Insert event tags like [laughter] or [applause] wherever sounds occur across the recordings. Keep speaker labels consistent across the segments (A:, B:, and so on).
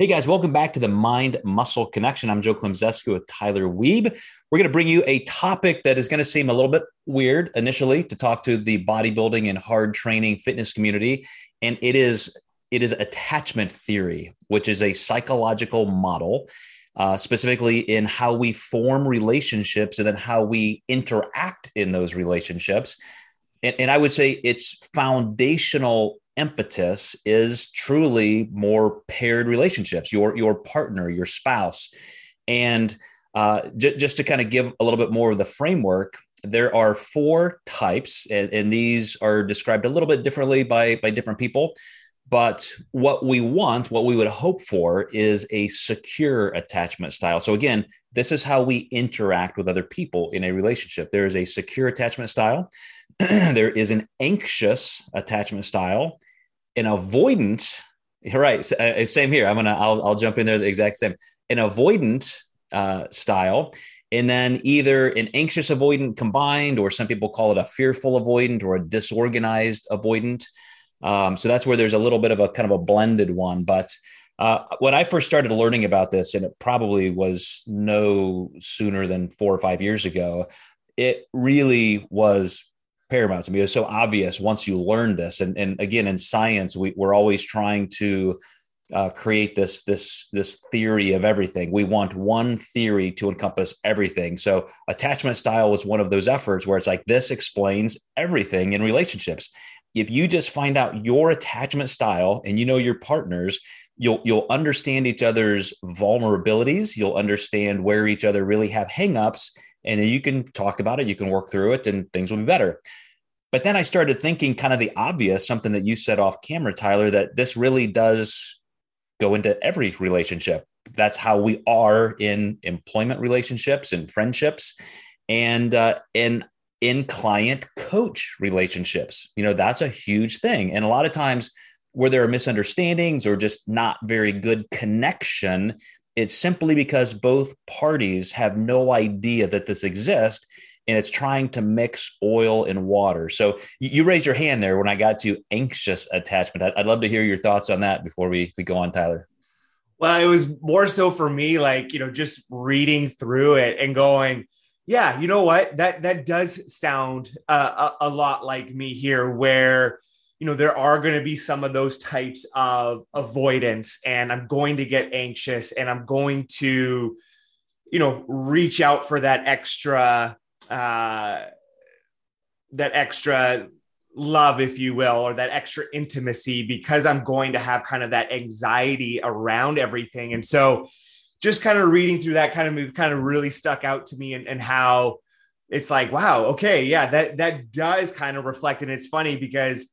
A: Hey guys, welcome back to the Mind Muscle Connection. I'm Joe Klemczewski with Tyler Wiebe. We're going to bring you a topic that is going to seem a little bit weird initially to talk to the bodybuilding and hard training fitness community, and it is it is attachment theory, which is a psychological model, uh, specifically in how we form relationships and then how we interact in those relationships. And, and I would say it's foundational impetus is truly more paired relationships, your your partner, your spouse, and uh, j- just to kind of give a little bit more of the framework, there are four types, and, and these are described a little bit differently by by different people. But what we want, what we would hope for, is a secure attachment style. So again, this is how we interact with other people in a relationship. There is a secure attachment style. [clears throat] there is an anxious attachment style an avoidant right uh, same here. I'm gonna I'll, I'll jump in there the exact same. An avoidant uh, style and then either an anxious avoidant combined or some people call it a fearful avoidant or a disorganized avoidant. Um, so that's where there's a little bit of a kind of a blended one but uh, when i first started learning about this and it probably was no sooner than four or five years ago it really was paramount to me. It's so obvious once you learn this. And, and again, in science, we, we're always trying to uh, create this this this theory of everything. We want one theory to encompass everything. So attachment style was one of those efforts where it's like this explains everything in relationships. If you just find out your attachment style and you know your partners, you'll you'll understand each other's vulnerabilities. You'll understand where each other really have hangups, and then you can talk about it. You can work through it, and things will be better. But then I started thinking kind of the obvious, something that you said off camera, Tyler, that this really does go into every relationship. That's how we are in employment relationships and friendships, and uh, in in client coach relationships. You know, that's a huge thing, and a lot of times where there are misunderstandings or just not very good connection, it's simply because both parties have no idea that this exists and it's trying to mix oil and water. So you, raised your hand there when I got to anxious attachment. I'd, I'd love to hear your thoughts on that before we, we go on, Tyler.
B: Well, it was more so for me, like, you know, just reading through it and going, yeah, you know what? That that does sound uh, a, a lot like me here, where you know there are going to be some of those types of avoidance, and I'm going to get anxious, and I'm going to, you know, reach out for that extra uh, that extra love, if you will, or that extra intimacy because I'm going to have kind of that anxiety around everything. And so just kind of reading through that kind of kind of really stuck out to me and, and how it's like, wow, okay, yeah, that that does kind of reflect. And it's funny because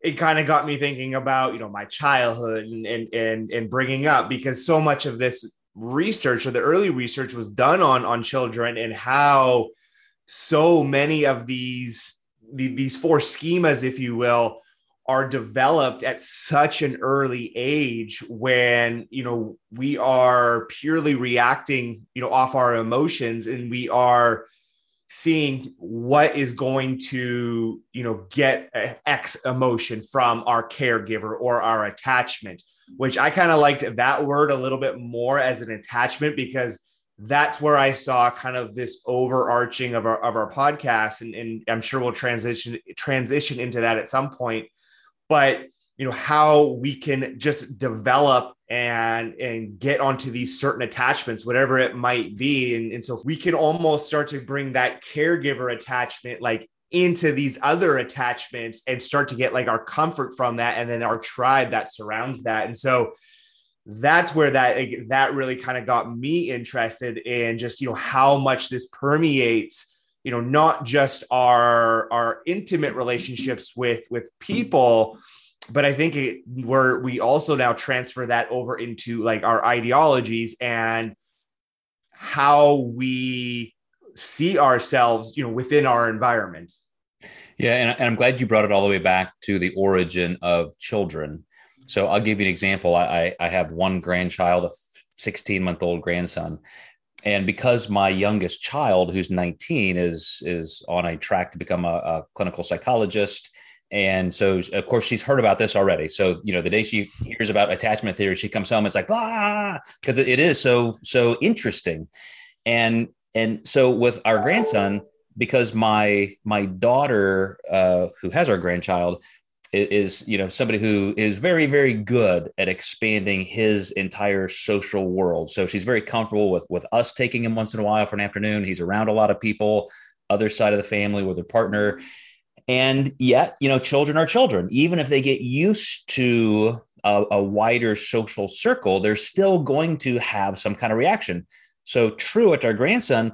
B: it kind of got me thinking about, you know, my childhood and and and, and bringing up because so much of this research or the early research was done on on children and how so many of these these four schemas, if you will, are developed at such an early age when you know we are purely reacting you know off our emotions and we are seeing what is going to you know get x emotion from our caregiver or our attachment which i kind of liked that word a little bit more as an attachment because that's where I saw kind of this overarching of our of our podcast, and, and I'm sure we'll transition transition into that at some point. But you know how we can just develop and and get onto these certain attachments whatever it might be. And, and so we can almost start to bring that caregiver attachment like into these other attachments and start to get like our comfort from that. And then our tribe that surrounds that. And so that's where that that really kind of got me interested in just you know how much this permeates you know not just our our intimate relationships with with people but i think it where we also now transfer that over into like our ideologies and how we see ourselves you know within our environment
A: yeah and, and i'm glad you brought it all the way back to the origin of children so I'll give you an example. I, I have one grandchild, a 16 month old grandson. And because my youngest child, who's 19, is is on a track to become a, a clinical psychologist And so, of course, she's heard about this already. So, you know, the day she hears about attachment theory, she comes home. It's like, ah, because it is so so interesting. And and so with our grandson, because my my daughter, uh, who has our grandchild, is you know somebody who is very very good at expanding his entire social world so she's very comfortable with with us taking him once in a while for an afternoon he's around a lot of people other side of the family with their partner and yet you know children are children even if they get used to a, a wider social circle they're still going to have some kind of reaction so true at our grandson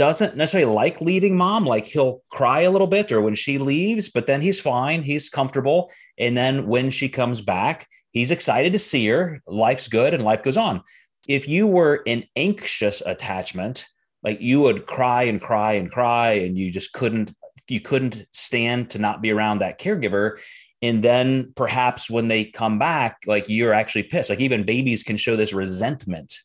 A: doesn't necessarily like leaving mom. Like he'll cry a little bit or when she leaves, but then he's fine. He's comfortable. And then when she comes back, he's excited to see her. Life's good and life goes on. If you were an anxious attachment, like you would cry and cry and cry and you just couldn't you couldn't stand to not be around that caregiver. And then perhaps when they come back like you're actually pissed. Like even babies can show this resentment.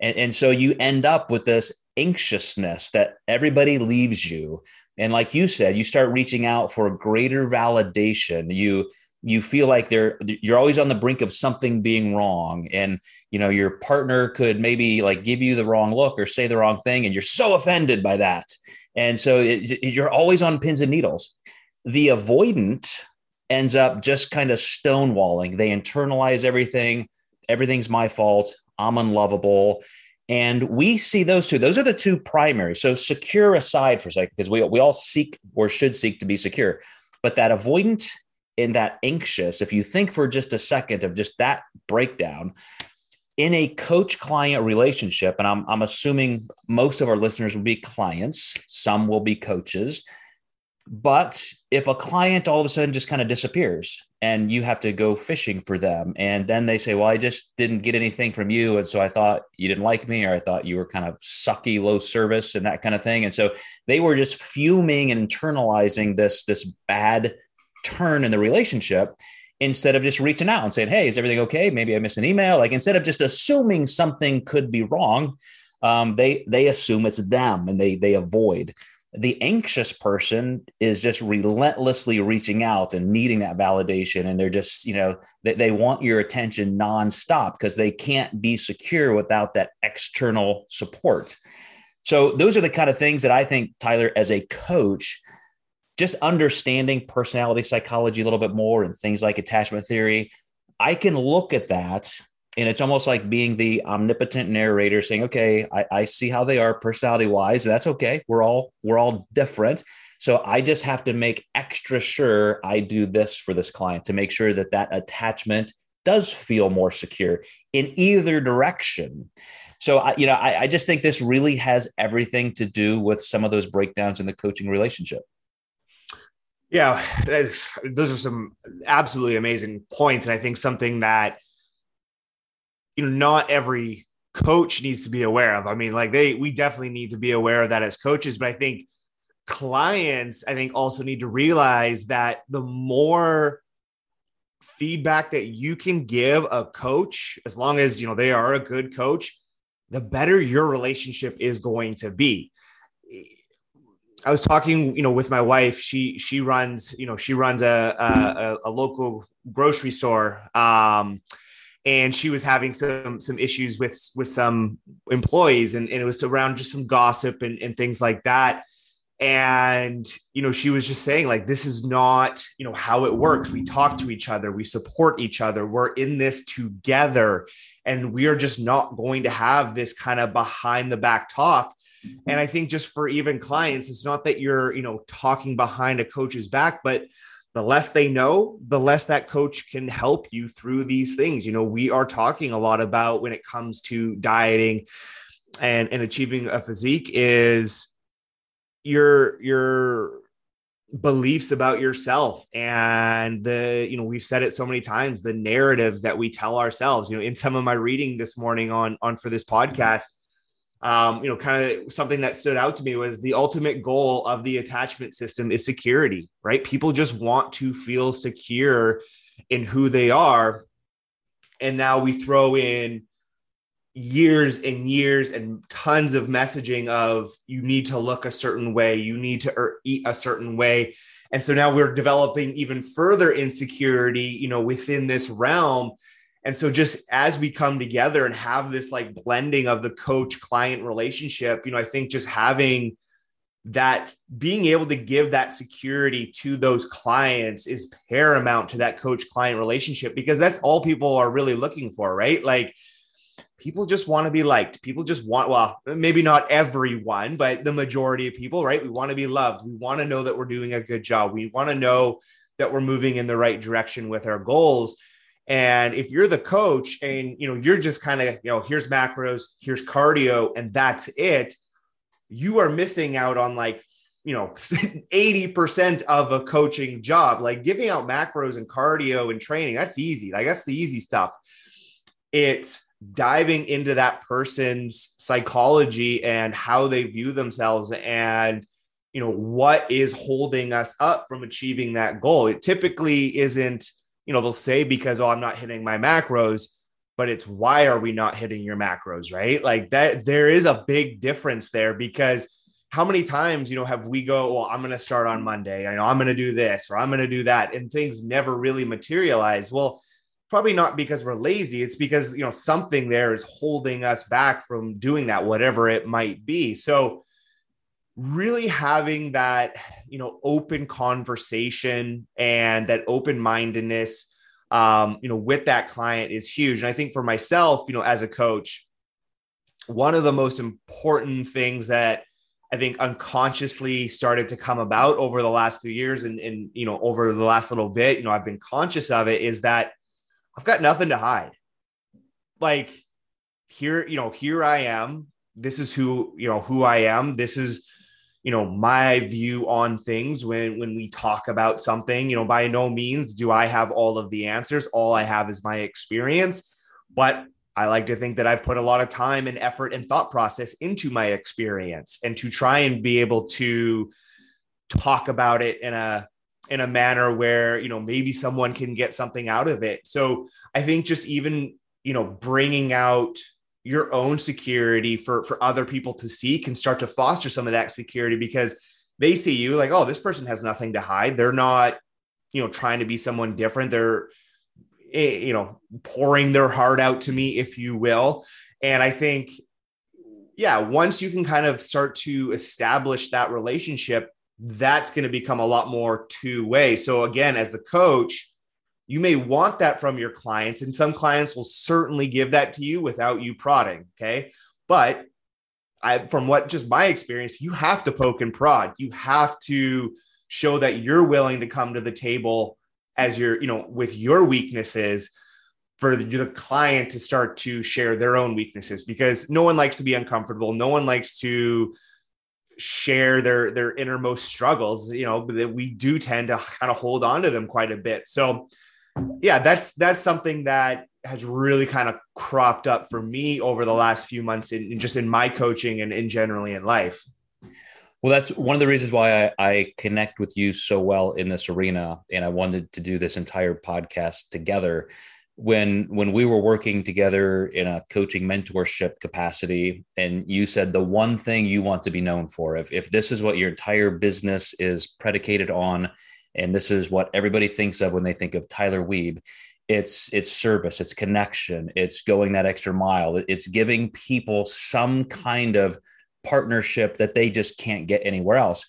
A: And, and so you end up with this anxiousness that everybody leaves you. And like you said, you start reaching out for greater validation. You you feel like they're you're always on the brink of something being wrong. And you know your partner could maybe like give you the wrong look or say the wrong thing and you're so offended by that and so it, it, you're always on pins and needles the avoidant ends up just kind of stonewalling they internalize everything everything's my fault I'm unlovable. And we see those two. Those are the two primary. So secure aside for a second, because we, we all seek or should seek to be secure. But that avoidant and that anxious, if you think for just a second of just that breakdown in a coach client relationship, and I'm, I'm assuming most of our listeners will be clients, some will be coaches. But if a client all of a sudden just kind of disappears and you have to go fishing for them, and then they say, Well, I just didn't get anything from you. And so I thought you didn't like me, or I thought you were kind of sucky, low service, and that kind of thing. And so they were just fuming and internalizing this, this bad turn in the relationship instead of just reaching out and saying, Hey, is everything okay? Maybe I missed an email. Like instead of just assuming something could be wrong, um, they they assume it's them and they they avoid the anxious person is just relentlessly reaching out and needing that validation and they're just you know they, they want your attention nonstop because they can't be secure without that external support so those are the kind of things that i think tyler as a coach just understanding personality psychology a little bit more and things like attachment theory i can look at that and it's almost like being the omnipotent narrator saying okay I, I see how they are personality wise that's okay. We're all we're all different. So i just have to make extra sure i do this for this client to make sure that that attachment does feel more secure in either direction. So I, you know I, I just think this really has everything to do with some of those breakdowns in the coaching relationship
B: yeah those are some absolutely amazing points and i think something that you know, not every coach needs to be aware of. I mean, like they, we definitely need to be aware of that as coaches, but I think clients, I think also need to realize that the more feedback that you can give a coach, as long as, you know, they are a good coach, the better your relationship is going to be. I was talking, you know, with my wife. She she runs, you know, she runs a a, a local grocery store. Um, and she was having some some issues with with some employees and, and it was around just some gossip and, and things like that and you know she was just saying like this is not you know how it works we talk to each other we support each other we're in this together and we are just not going to have this kind of behind the back talk and i think just for even clients it's not that you're you know talking behind a coach's back but the less they know, the less that coach can help you through these things. You know, we are talking a lot about when it comes to dieting and, and achieving a physique is your your beliefs about yourself and the you know we've said it so many times the narratives that we tell ourselves you know in some of my reading this morning on on for this podcast um, you know, kind of something that stood out to me was the ultimate goal of the attachment system is security, right? People just want to feel secure in who they are. And now we throw in years and years and tons of messaging of you need to look a certain way, you need to er, eat a certain way. and so now we're developing even further insecurity you know within this realm and so just as we come together and have this like blending of the coach client relationship you know i think just having that being able to give that security to those clients is paramount to that coach client relationship because that's all people are really looking for right like people just want to be liked. People just want, well, maybe not everyone, but the majority of people, right? We want to be loved. We want to know that we're doing a good job. We want to know that we're moving in the right direction with our goals. And if you're the coach and you know you're just kind of, you know, here's macros, here's cardio, and that's it, you are missing out on like you know [laughs] 80% of a coaching job. Like giving out macros and cardio and training that's easy. Like that's the easy stuff. It's diving into that person's psychology and how they view themselves and you know what is holding us up from achieving that goal. It typically isn't you know they'll say because oh i'm not hitting my macros but it's why are we not hitting your macros? Right? Like that there is a big difference there because how many times you know have we go well i'm going to start on monday i know i'm going to do this or i'm going to do that and things never really materialize. Well probably not because we're lazy it's because you know something there is holding us back from doing that whatever it might be. So really having that you know open conversation and that open mindedness um you know with that client is huge and i think for myself you know as a coach one of the most important things that I think unconsciously started to come about over the last few years and, and you know over the last little bit you know I've been conscious of it is that I've got nothing to hide. Like here, you know, here I am. This is who, you know, who I am. This is, you know, my view on things when when we talk about something, you know, by no means do I have all of the answers. All I have is my experience, but I like to think that I've put a lot of time and effort and thought process into my experience and to try and be able to talk about it in a in a manner where you know maybe someone can get something out of it so i think just even you know bringing out your own security for for other people to see can start to foster some of that security because they see you like oh this person has nothing to hide. They're not you know trying to be someone different. They're eh, you know pouring their heart out to me if you will. And i think yeah once you can kind of start to establish that relationship that's going to become a lot more two way. So, again, as the coach, you may want that from your clients, and some clients will certainly give that to you without you prodding. Okay. But I, from what just my experience, you have to poke and prod. You have to show that you're willing to come to the table as your, you know, with your weaknesses for the client to start to share their own weaknesses because no one likes to be uncomfortable. No one likes to share their their innermost struggles you know that we do tend to kind of hold on to them quite a bit so yeah that's that's something that has really kind of cropped up for me over the last few months in, in just in my coaching and in generally in life.
A: Well that's one of the reasons why I, I connect with you so well in this arena and i wanted to do this entire podcast together. When when we were working together in a coaching mentorship capacity and you said the one thing you want to be known for if, if this is what your entire business is predicated on and this is what everybody thinks of when they think of tyler Wiebe. It's it's service it's connection it's going that extra mile. It's giving people some kind of partnership that they just can't get anywhere else.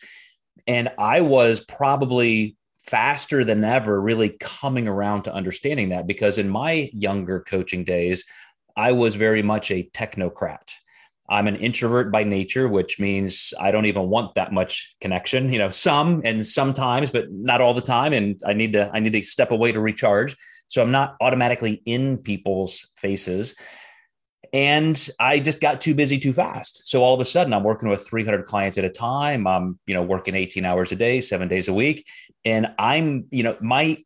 A: And i was probably faster than ever really coming around to understanding that because in my younger coaching days, I was very much a technocrat. I'm an introvert by nature, which means I don't even want that much connection. You know, some and sometimes, but not all the time. And I need to I need to step away to recharge. So I'm not automatically in people's faces and i just got too busy too fast so all of a sudden i'm working with 300 clients at a time i'm you know working 18 hours a day seven days a week and i'm you know my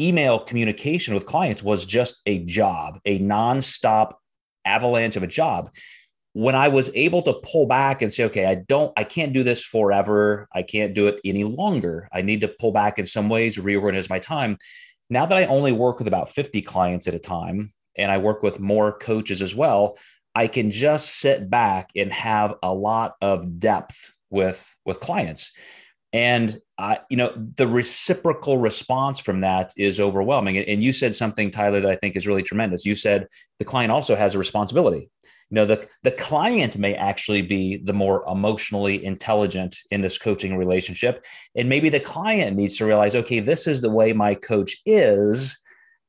A: email communication with clients was just a job a nonstop avalanche of a job when i was able to pull back and say okay i don't i can't do this forever i can't do it any longer i need to pull back in some ways reorganize my time now that i only work with about 50 clients at a time and I work with more coaches as well, I can just sit back and have a lot of depth with with clients. And I, you know, the reciprocal response from that is overwhelming. And you said something, Tyler, that I think is really tremendous. You said the client also has a responsibility. You know, the, the client may actually be the more emotionally intelligent in this coaching relationship. And maybe the client needs to realize, okay, this is the way my coach is.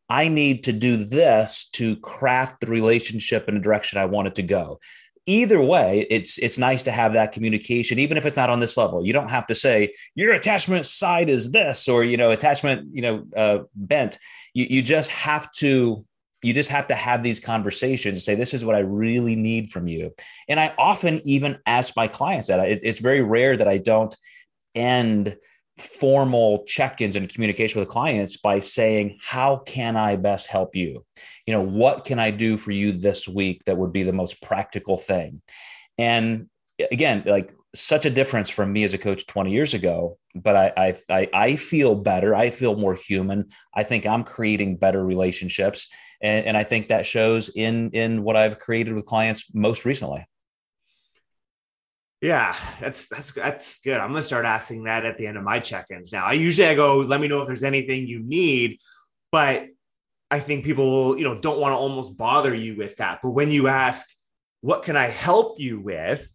A: I need to do this to craft the relationship in the direction I want it to go either way, it's it's nice to have that communication, even if it's not on this level. You don't have to say your attachment side is this or you know attachment you know uh, bent. You you just have to you just have to have these conversations and say this is what I really need from you. And I often even ask my clients that. It, it's very rare that I don't end formal check-ins and communication with clients by saying how can i best help you you know what can i do for you this week that would be the most practical thing and again like such a difference from me as a coach 20 years ago but I, I i feel better i feel more human i think i'm creating better relationships and, and i think that shows in in what i've created with clients most recently
B: yeah, that's that's that's good. I'm gonna start asking that at the end of my check-ins now. I usually I go, let me know if there's anything you need, but I think people, you know, don't want to almost bother you with that. But when you ask, what can I help you with?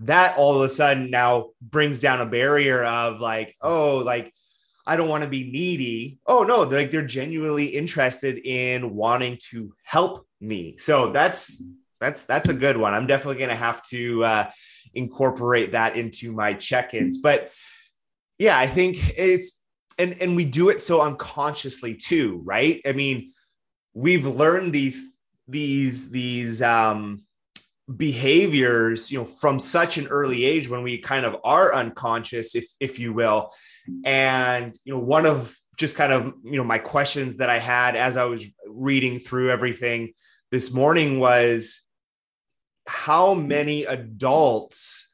B: That all of a sudden now brings down a barrier of like, oh, like I don't want to be needy. Oh no, they're like they're genuinely interested in wanting to help me. So that's that's that's a good one. I'm definitely to have to uh, incorporate that into my check-ins. But yeah, I think it's and and we do it so unconsciously too, right? I mean, we've learned these these these um behaviors you know from such an early age when we kind of are unconscious if if you will and you know one of just kind of you know my questions that i had as i was reading through everything this morning was how many adults,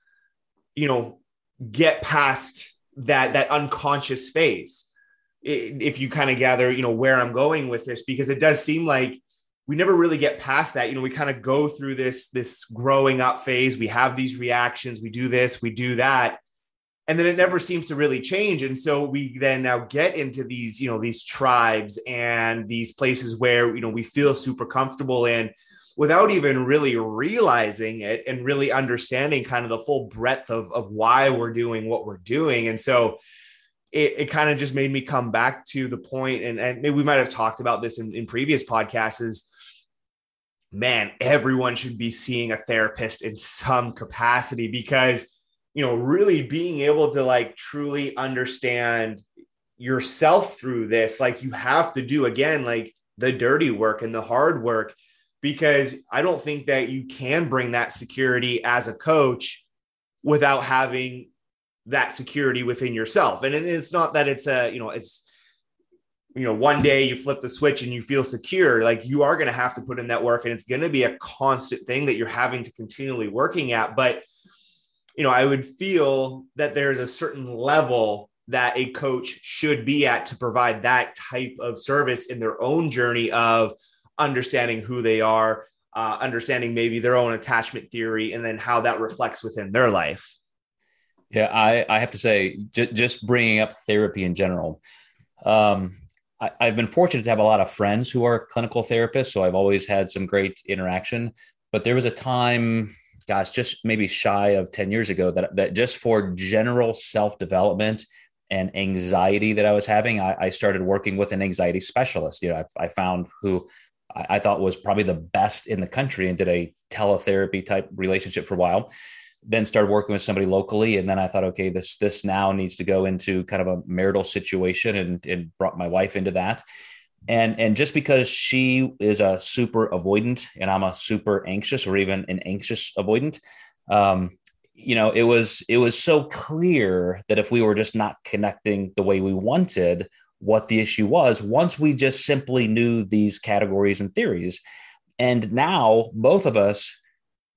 B: you know, get past that that unconscious phase. If you kind of gather, you know, where I'm going with this, because it does seem like we never really get past that. You know, we kind of go through this this growing up phase. We have these reactions. We do this. We do that and then it never seems to really change and so we then now get into these you know these tribes and these places where you know we feel super comfortable in without even really realizing it and really understanding kind of the full breadth of, of why we're doing what we're doing. And so it, it kind of just made me come back to the point, and, and maybe we might have talked about this in, in previous podcasts is man, everyone should be seeing a therapist in some capacity because, you know, really being able to like truly understand yourself through this, like you have to do again, like the dirty work and the hard work because I don't think that you can bring that security as a coach without having that security within yourself. And it's not that it's a, you know, it's, you know, one day you flip the switch and you feel secure. Like you are going to have to put in that work and it's going to be a constant thing that you're having to continually working at. But, you know, I would feel that there's a certain level that a coach should be at to provide that type of service in their own journey of, understanding who they are, uh, understanding maybe their own attachment theory, and then how that reflects within their life.
A: Yeah, I, I have to say, j- just bringing up therapy in general. Um, I, I've been fortunate to have a lot of friends who are clinical therapists, so I've always had some great interaction. But there was a time, gosh, just maybe shy of 10 years ago, that, that just for general self development and anxiety that I was having, I, I, started working with an anxiety specialist. You know, I, I found who I, I thought was probably the best in the country and did a teletherapy type relationship for a while then started working with somebody locally and then i thought okay this this now needs to go into kind of a marital situation and, and brought my wife into that and and just because she is a super avoidant and i'm a super anxious or even an anxious avoidant um, you know it was it was so clear that if we were just not connecting the way we wanted what the issue was once we just simply knew these categories and theories. And now both of us,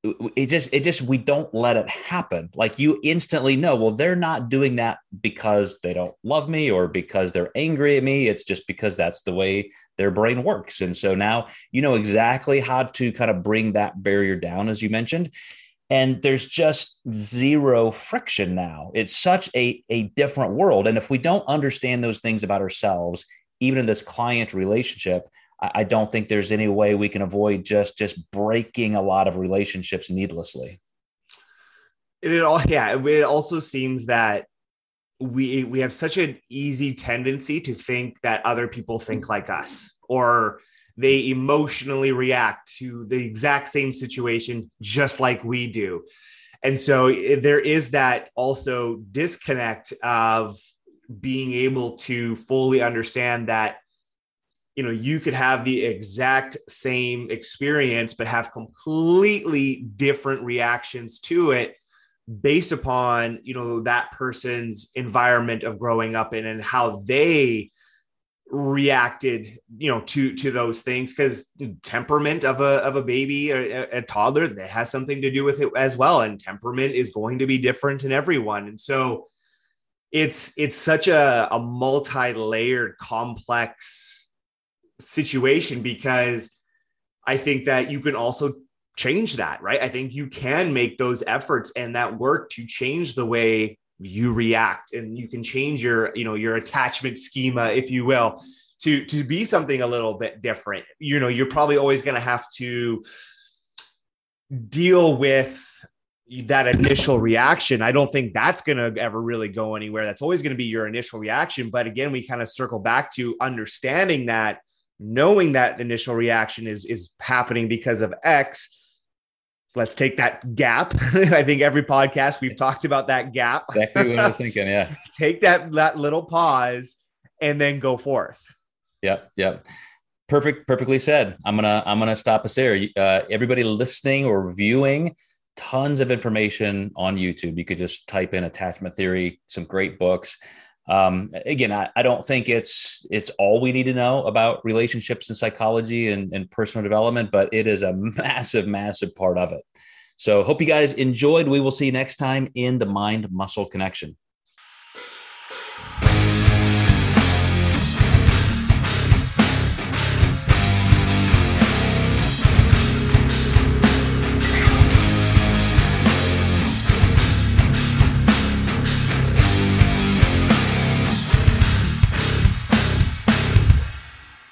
A: it just, it just, we don't let it happen. Like you instantly know, well, they're not doing that because they don't love me or because they're angry at me. It's just because that's the way their brain works. And so now you know exactly how to kind of bring that barrier down, as you mentioned. and there's just zero friction now it's such a, a different world and if we don't understand those things about ourselves even in this client relationship I, don't think there's any way we can avoid just just breaking a lot of relationships needlessly.
B: It all yeah it also seems that we we have such an easy tendency to think that other people think like us or they emotionally react to the exact same situation just like we do. And so eh, there is that also disconnect of being able to fully understand that you know you could have the exact same experience but have completely different reactions to it based upon you know that person's environment of growing up in and how they reacted you know to to those things. Because temperament of a of a baby a, a, toddler that has something to do with it as well. And temperament is going to be different in everyone. And so it's it's such a, a multi-layered complex situation because i think that you can also change that, right? I think you can make those efforts and that work to change the way you react and you can change your, you know, your attachment schema, if you will, to to be something a little bit different. You know, you're probably always going to have to deal with that initial reaction. I don't think that's going to ever really go anywhere. That's always going to be your initial reaction. But again, we kind of circle back to understanding that, knowing that initial reaction is is happening because of X let's take that gap. [laughs] I think every podcast we've talked about that gap.
A: Exactly what I was [laughs] thinking. Yeah.
B: take that that little pause and then go forth.
A: Yep. Yep. Perfect. Perfectly said. I'm gonna I'm gonna stop us there. Uh, everybody listening or viewing, tons of information on YouTube. You could just type in attachment theory. Some great books. Um, again, I, I, don't think it's it's all we need to know about relationships and psychology and, and personal development, but it is a [laughs] massive, massive part of it. So hope you guys enjoyed. We will see you next time in the mind muscle connection.